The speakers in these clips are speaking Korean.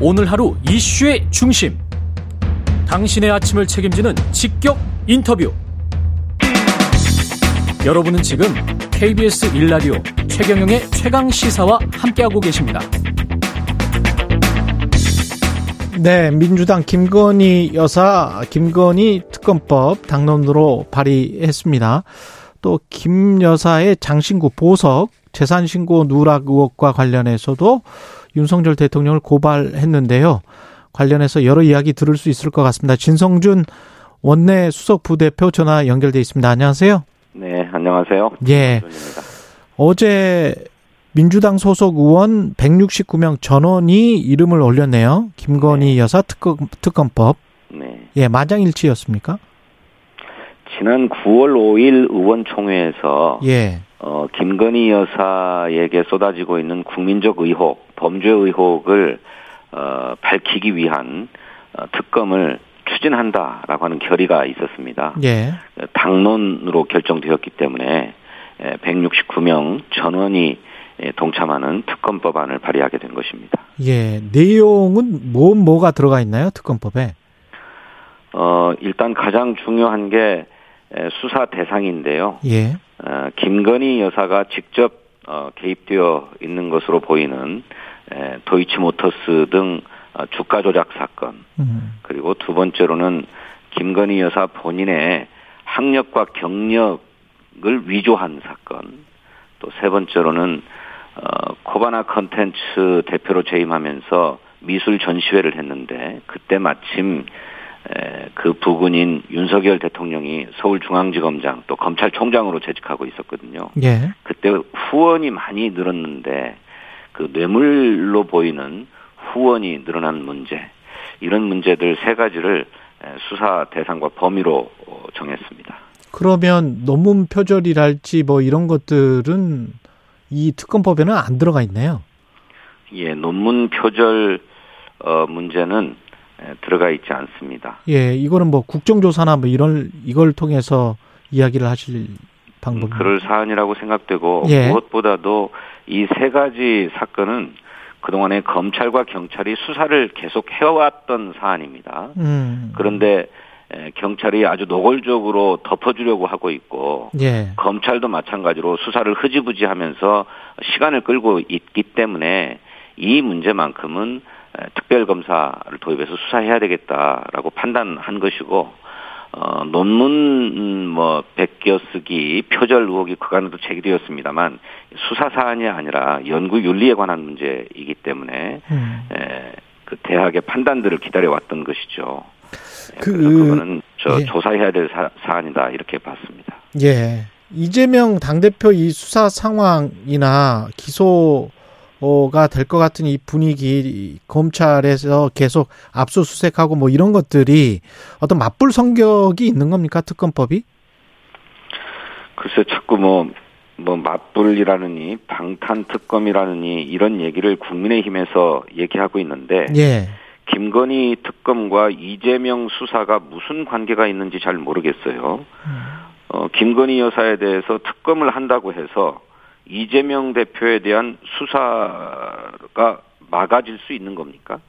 오늘 하루 이슈의 중심. 당신의 아침을 책임지는 직격 인터뷰. 여러분은 지금 KBS 1라디오 최경영의 최강 시사와 함께하고 계십니다. 네, 민주당 김건희 여사 김건희 특검법 당론으로 발의했습니다. 또 김 여사의 장신구 보석 재산 신고 누락 의혹과 관련해서도 윤석열 대통령을 고발했는데요. 관련해서 여러 이야기 들을 수 있을 것 같습니다. 진성준 원내 수석 부대표 전화 연결돼 있습니다. 안녕하세요. 네, 안녕하세요. 예. 어제 민주당 소속 의원 169명 전원이 이름을 올렸네요. 김건희 여사 특검, 특검법. 네. 예, 만장일치였습니까? 지난 9월 5일 의원총회에서 예. 어, 김건희 여사에게 쏟아지고 있는 국민적 의혹, 범죄 의혹을 어, 밝히기 위한 어, 특검을 추진한다라고 하는 결의가 있었습니다. 예. 당론으로 결정되었기 때문에 169명 전원이 예, 동참하는 특검 법안을 발의하게 된 것입니다. 예. 내용은 뭐, 뭐가 들어가 있나요? 특검법에? 어, 일단 가장 중요한 게 에, 수사 대상인데요. 예. 어, 김건희 여사가 직접 어, 개입되어 있는 것으로 보이는 에, 도이치모터스 등 어, 주가 조작 사건 음. 그리고 두 번째로는 김건희 여사 본인의 학력과 경력을 위조한 사건 또 세 번째로는 어, 코바나 컨텐츠 대표로 재임하면서 미술 전시회를 했는데 그때 마침 에, 그 부군인 윤석열 대통령이 서울중앙지검장 또 검찰총장으로 재직하고 있었거든요. 예. 그때 후원이 많이 늘었는데 그 뇌물로 보이는 후원이 늘어난 문제 이런 문제들 세 가지를 에, 수사 대상과 범위로 어, 정했습니다. 그러면 논문 표절이랄지 뭐 이런 것들은 이 특검법에는 안 들어가 있네요. 예, 논문 표절 어, 문제는 에, 들어가 있지 않습니다. 예, 이거는 뭐 국정조사나 뭐 이런 이걸 통해서 이야기를 하실 방법. 음, 그럴 사안이라고 생각되고 예. 무엇보다도 이 세 가지 사건은 그동안에 검찰과 경찰이 수사를 계속 해왔던 사안입니다. 음. 그런데 에, 경찰이 아주 노골적으로 덮어주려고 하고 있고 예. 검찰도 마찬가지로 수사를 흐지부지하면서 시간을 끌고 있기 때문에 이 문제만큼은 에, 특별검사를 도입해서 수사해야 되겠다라고 판단한 것이고 어, 논문 음, 뭐 베껴 쓰기 표절 의혹이 그간에도 제기되었습니다.만 수사 사안이 아니라 연구 윤리에 관한 문제이기 때문에 음. 에, 그 대학의 판단들을 기다려왔던 것이죠. 예, 그- 그거는 저 예. 조사해야 될 사, 사안이다 이렇게 봤습니다. 예. 이재명 당대표 이 수사 상황이나 기소 가 될 것 같은 이 분위기, 검찰에서 계속 압수수색하고 뭐 이런 것들이 어떤 맞불 성격이 있는 겁니까? 특검법이? 글쎄 자꾸 뭐, 뭐 맞불이라느니 방탄 특검이라느니 이런 얘기를 국민의힘에서 얘기하고 있는데 예. 김건희 특검과 이재명 수사가 무슨 관계가 있는지 잘 모르겠어요. 어, 김건희 여사에 대해서 특검을 한다고 해서 이재명 대표에 대한 수사가 막아질 수 있는 겁니까?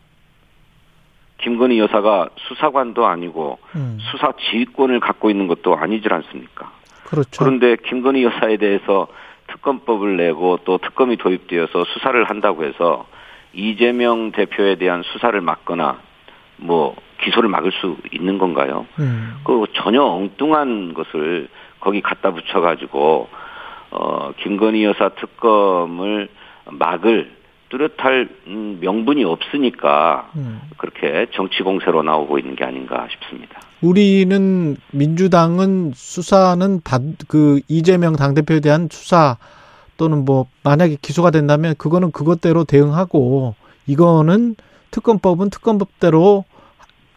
김건희 여사가 수사관도 아니고 음. 수사 지휘권을 갖고 있는 것도 아니질 않습니까? 그렇죠. 그런데 김건희 여사에 대해서 특검법을 내고 또 특검이 도입되어서 수사를 한다고 해서 이재명 대표에 대한 수사를 막거나 뭐 기소를 막을 수 있는 건가요? 음. 그 전혀 엉뚱한 것을 거기 갖다 붙여가지고 어 김건희 여사 특검을 막을 뚜렷할 음, 명분이 없으니까 음. 그렇게 정치 공세로 나오고 있는 게 아닌가 싶습니다. 우리는 민주당은 수사는 받, 그 이재명 당대표에 대한 수사 또는 뭐 만약에 기소가 된다면 그거는 그것대로 대응하고 이거는 특검법은 특검법대로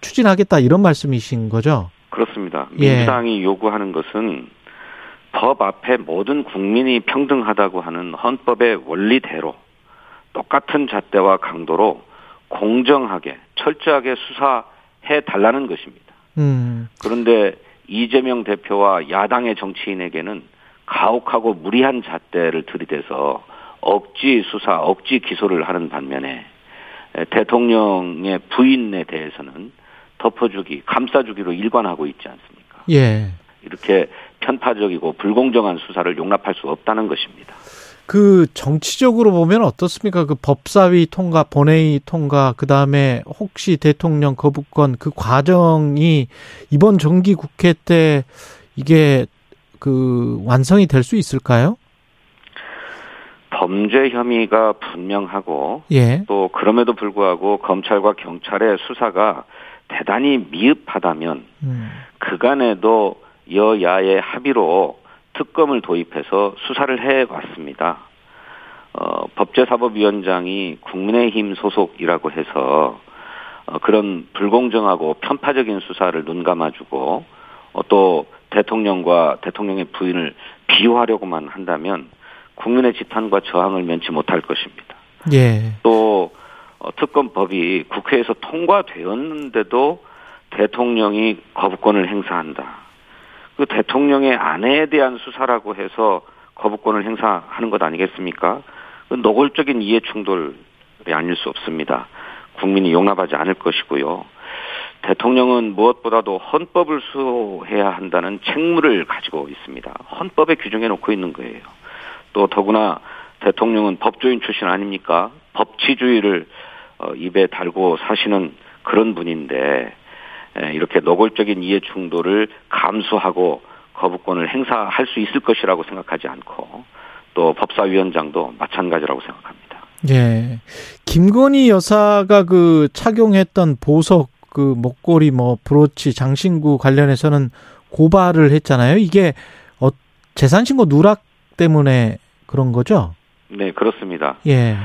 추진하겠다 이런 말씀이신 거죠? 그렇습니다. 예. 민주당이 요구하는 것은 법 앞에 모든 국민이 평등하다고 하는 헌법의 원리대로 똑같은 잣대와 강도로 공정하게 철저하게 수사해 달라는 것입니다. 음, 그런데 이재명 대표와 야당의 정치인에게는 가혹하고 무리한 잣대를 들이대서 억지 수사, 억지 기소를 하는 반면에 대통령의 부인에 대해서는 덮어주기, 감싸주기로 일관하고 있지 않습니까? 예. 이렇게 편파적이고 불공정한 수사를 용납할 수 없다는 것입니다. 그 정치적으로 보면 어떻습니까? 그 법사위 통과, 본회의 통과, 그 다음에 혹시 대통령 거부권 그 과정이 이번 정기 국회 때 이게 그 완성이 될 수 있을까요? 범죄 혐의가 분명하고 예. 또 그럼에도 불구하고 검찰과 경찰의 수사가 대단히 미흡하다면 음. 그간에도 여야의 합의로 특검을 도입해서 수사를 해 왔습니다. 어, 법제사법위원장이 국민의힘 소속이라고 해서 어, 그런 불공정하고 편파적인 수사를 눈 감아주고 어, 또 대통령과 대통령의 부인을 비호하려고만 한다면 국민의 지탄과 저항을 면치 못할 것입니다. 예. 또 어, 특검법이 국회에서 통과되었는데도 대통령이 거부권을 행사한다. 그 대통령의 아내에 대한 수사라고 해서 거부권을 행사하는 것 아니겠습니까? 그 노골적인 이해 충돌이 아닐 수 없습니다. 국민이 용납하지 않을 것이고요. 대통령은 무엇보다도 헌법을 수호해야 한다는 책무를 가지고 있습니다. 헌법에 규정해 놓고 있는 거예요. 또 더구나 대통령은 법조인 출신 아닙니까? 법치주의를 어, 입에 달고 사시는 그런 분인데 이렇게 노골적인 이해 충돌을 감수하고 거부권을 행사할 수 있을 것이라고 생각하지 않고 또 법사위원장도 마찬가지라고 생각합니다. 예. 김건희 여사가 그 착용했던 보석 그 목걸이 뭐 브로치 장신구 관련해서는 고발을 했잖아요. 이게 어 재산 신고 누락 때문에 그런 거죠? 네, 그렇습니다. 예.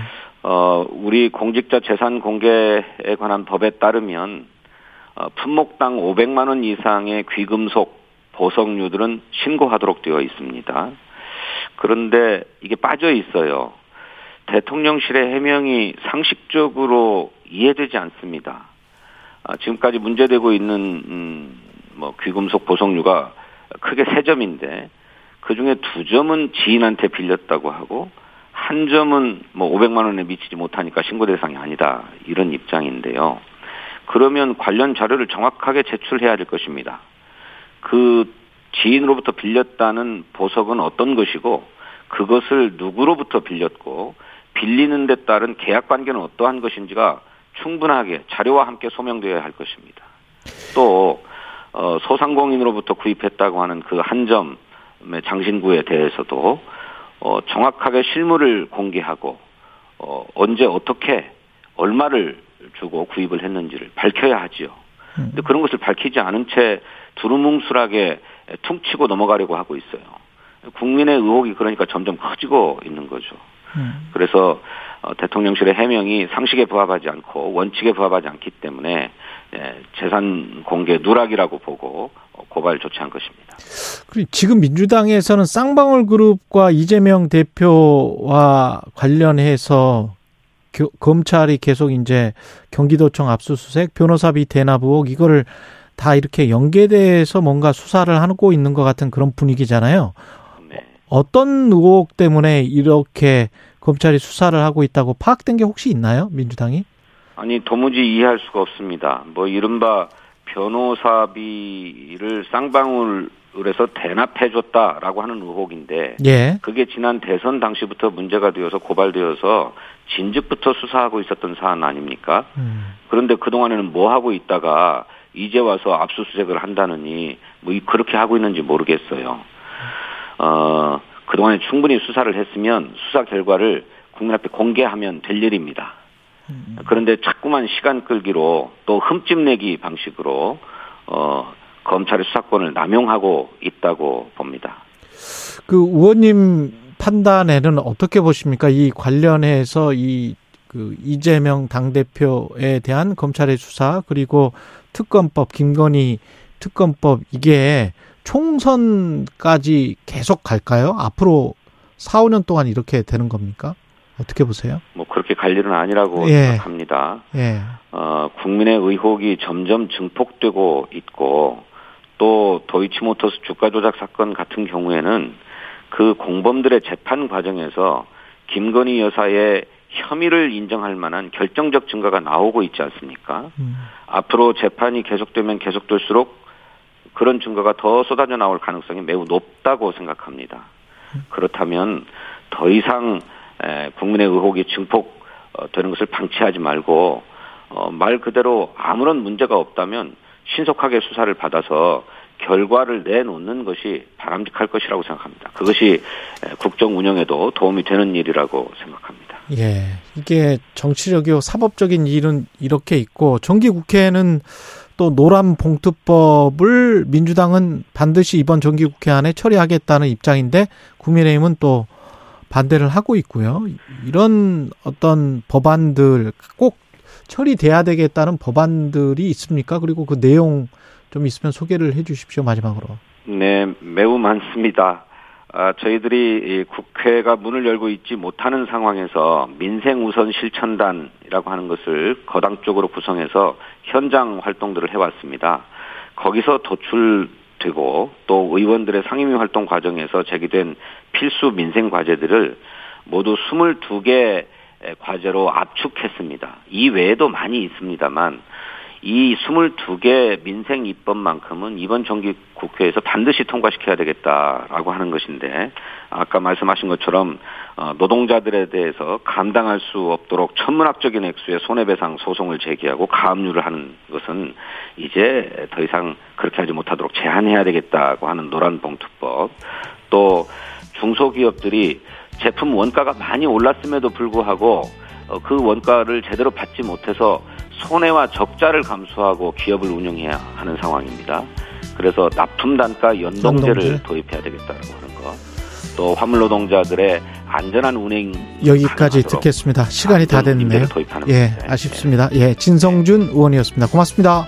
어, 우리 공직자 재산 공개에 관한 법에 따르면 어, 품목당 500만 원 이상의 귀금속 보석류들은 신고하도록 되어 있습니다. 그런데 이게 빠져 있어요. 대통령실의 해명이 상식적으로 이해되지 않습니다. 아, 지금까지 문제되고 있는 음, 뭐 귀금속 보석류가 크게 세 점인데 그 중에 두 점은 지인한테 빌렸다고 하고 한 점은 뭐 500만 원에 미치지 못하니까 신고 대상이 아니다 이런 입장인데요. 그러면 관련 자료를 정확하게 제출해야 될 것입니다. 그 지인으로부터 빌렸다는 보석은 어떤 것이고 그것을 누구로부터 빌렸고 빌리는 데 따른 계약 관계는 어떠한 것인지가 충분하게 자료와 함께 소명되어야 할 것입니다. 또 어, 소상공인으로부터 구입했다고 하는 그 한 점의 장신구에 대해서도 어, 정확하게 실물을 공개하고 어, 언제 어떻게 얼마를 주고 구입을 했는지를 밝혀야 하지요. 근데 그런 것을 밝히지 않은 채 두루뭉술하게 퉁치고 넘어가려고 하고 있어요. 국민의 의혹이 그러니까 점점 커지고 있는 거죠. 음. 그래서 어, 대통령실의 해명이 상식에 부합하지 않고 원칙에 부합하지 않기 때문에 예, 재산 공개 누락이라고 보고 어, 고발 조치한 것입니다. 그리고 지금 민주당에서는 쌍방울 그룹과 이재명 대표와 관련해서 교, 검찰이 계속 이제 경기도청 압수수색, 변호사비 대납 의혹 이거를 다 이렇게 연계돼서 뭔가 수사를 하고 있는 것 같은 그런 분위기잖아요. 네. 어떤 의혹 때문에 이렇게 검찰이 수사를 하고 있다고 파악된 게 혹시 있나요? 민주당이? 아니 도무지 이해할 수가 없습니다. 뭐 이른바 변호사비를 쌍방울에서 대납해줬다라고 하는 의혹인데 예. 그게 지난 대선 당시부터 문제가 되어서 고발되어서 진즉부터 수사하고 있었던 사안 아닙니까? 음. 그런데 그동안에는 뭐 하고 있다가 이제 와서 압수수색을 한다느니 뭐 그렇게 하고 있는지 모르겠어요. 어, 그동안에 충분히 수사를 했으면 수사 결과를 국민 앞에 공개하면 될 일입니다. 그런데 자꾸만 시간 끌기로 또 흠집 내기 방식으로 어, 검찰의 수사권을 남용하고 있다고 봅니다. 그 의원님 판단에는 어떻게 보십니까? 이 관련해서 이 그 이재명 당 대표에 대한 검찰의 수사 그리고 특검법 김건희 특검법 이게 총선까지 계속 갈까요? 앞으로 4, 5년 동안 이렇게 되는 겁니까? 어떻게 보세요? 뭐 그렇게 갈 일은 아니라고 예. 생각합니다. 예. 어, 국민의 의혹이 점점 증폭되고 있고 또 도이치모터스 주가 조작 사건 같은 경우에는 그 공범들의 재판 과정에서 김건희 여사의 혐의를 인정할 만한 결정적 증거가 나오고 있지 않습니까? 음. 앞으로 재판이 계속되면 계속될수록 그런 증거가 더 쏟아져 나올 가능성이 매우 높다고 생각합니다. 그렇다면 더 이상 국민의 의혹이 증폭되는 것을 방치하지 말고 어, 말 그대로 아무런 문제가 없다면 신속하게 수사를 받아서 결과를 내놓는 것이 바람직할 것이라고 생각합니다. 그것이 국정 운영에도 도움이 되는 일이라고 생각합니다. 예. 이게 정치적이고 사법적인 일은 이렇게 있고 정기 국회는 또 노란 봉투법을 민주당은 반드시 이번 정기 국회 안에 처리하겠다는 입장인데 국민의힘은 또 반대를 하고 있고요. 이런 어떤 법안들 꼭 처리돼야 되겠다는 법안들이 있습니까? 그리고 그 내용 좀 있으면 소개를 해 주십시오, 마지막으로. 네, 매우 많습니다. 아, 저희들이 국회가 문을 열고 있지 못하는 상황에서 민생 우선 실천단이라고 하는 것을 거당 쪽으로 구성해서 현장 활동들을 해왔습니다. 거기서 도출되고 또 의원들의 상임위 활동 과정에서 제기된 필수 민생 과제들을 모두 22개 과제로 압축했습니다. 이 외에도 많이 있습니다만 이 22개 민생 입법만큼은 이번 정기 국회에서 반드시 통과시켜야 되겠다라고 하는 것인데 아까 말씀하신 것처럼 어, 노동자들에 대해서 감당할 수 없도록 천문학적인 액수의 손해배상 소송을 제기하고 가압류를 하는 것은 이제 더 이상 그렇게 하지 못하도록 제한해야 되겠다고 하는 노란 봉투법. 또 중소기업들이 제품 원가가 많이 올랐음에도 불구하고 어, 그 원가를 제대로 받지 못해서 손해와 적자를 감수하고 기업을 운영해야 하는 상황입니다. 그래서 납품 단가 연동제를 연동제? 도입해야 되겠다라고 하는 거. 또 화물 노동자들의 안전한 운행 여기까지 듣겠습니다. 시간이 다 됐네요. 예, 아쉽습니다. 예, 진성준 의원이었습니다. 고맙습니다.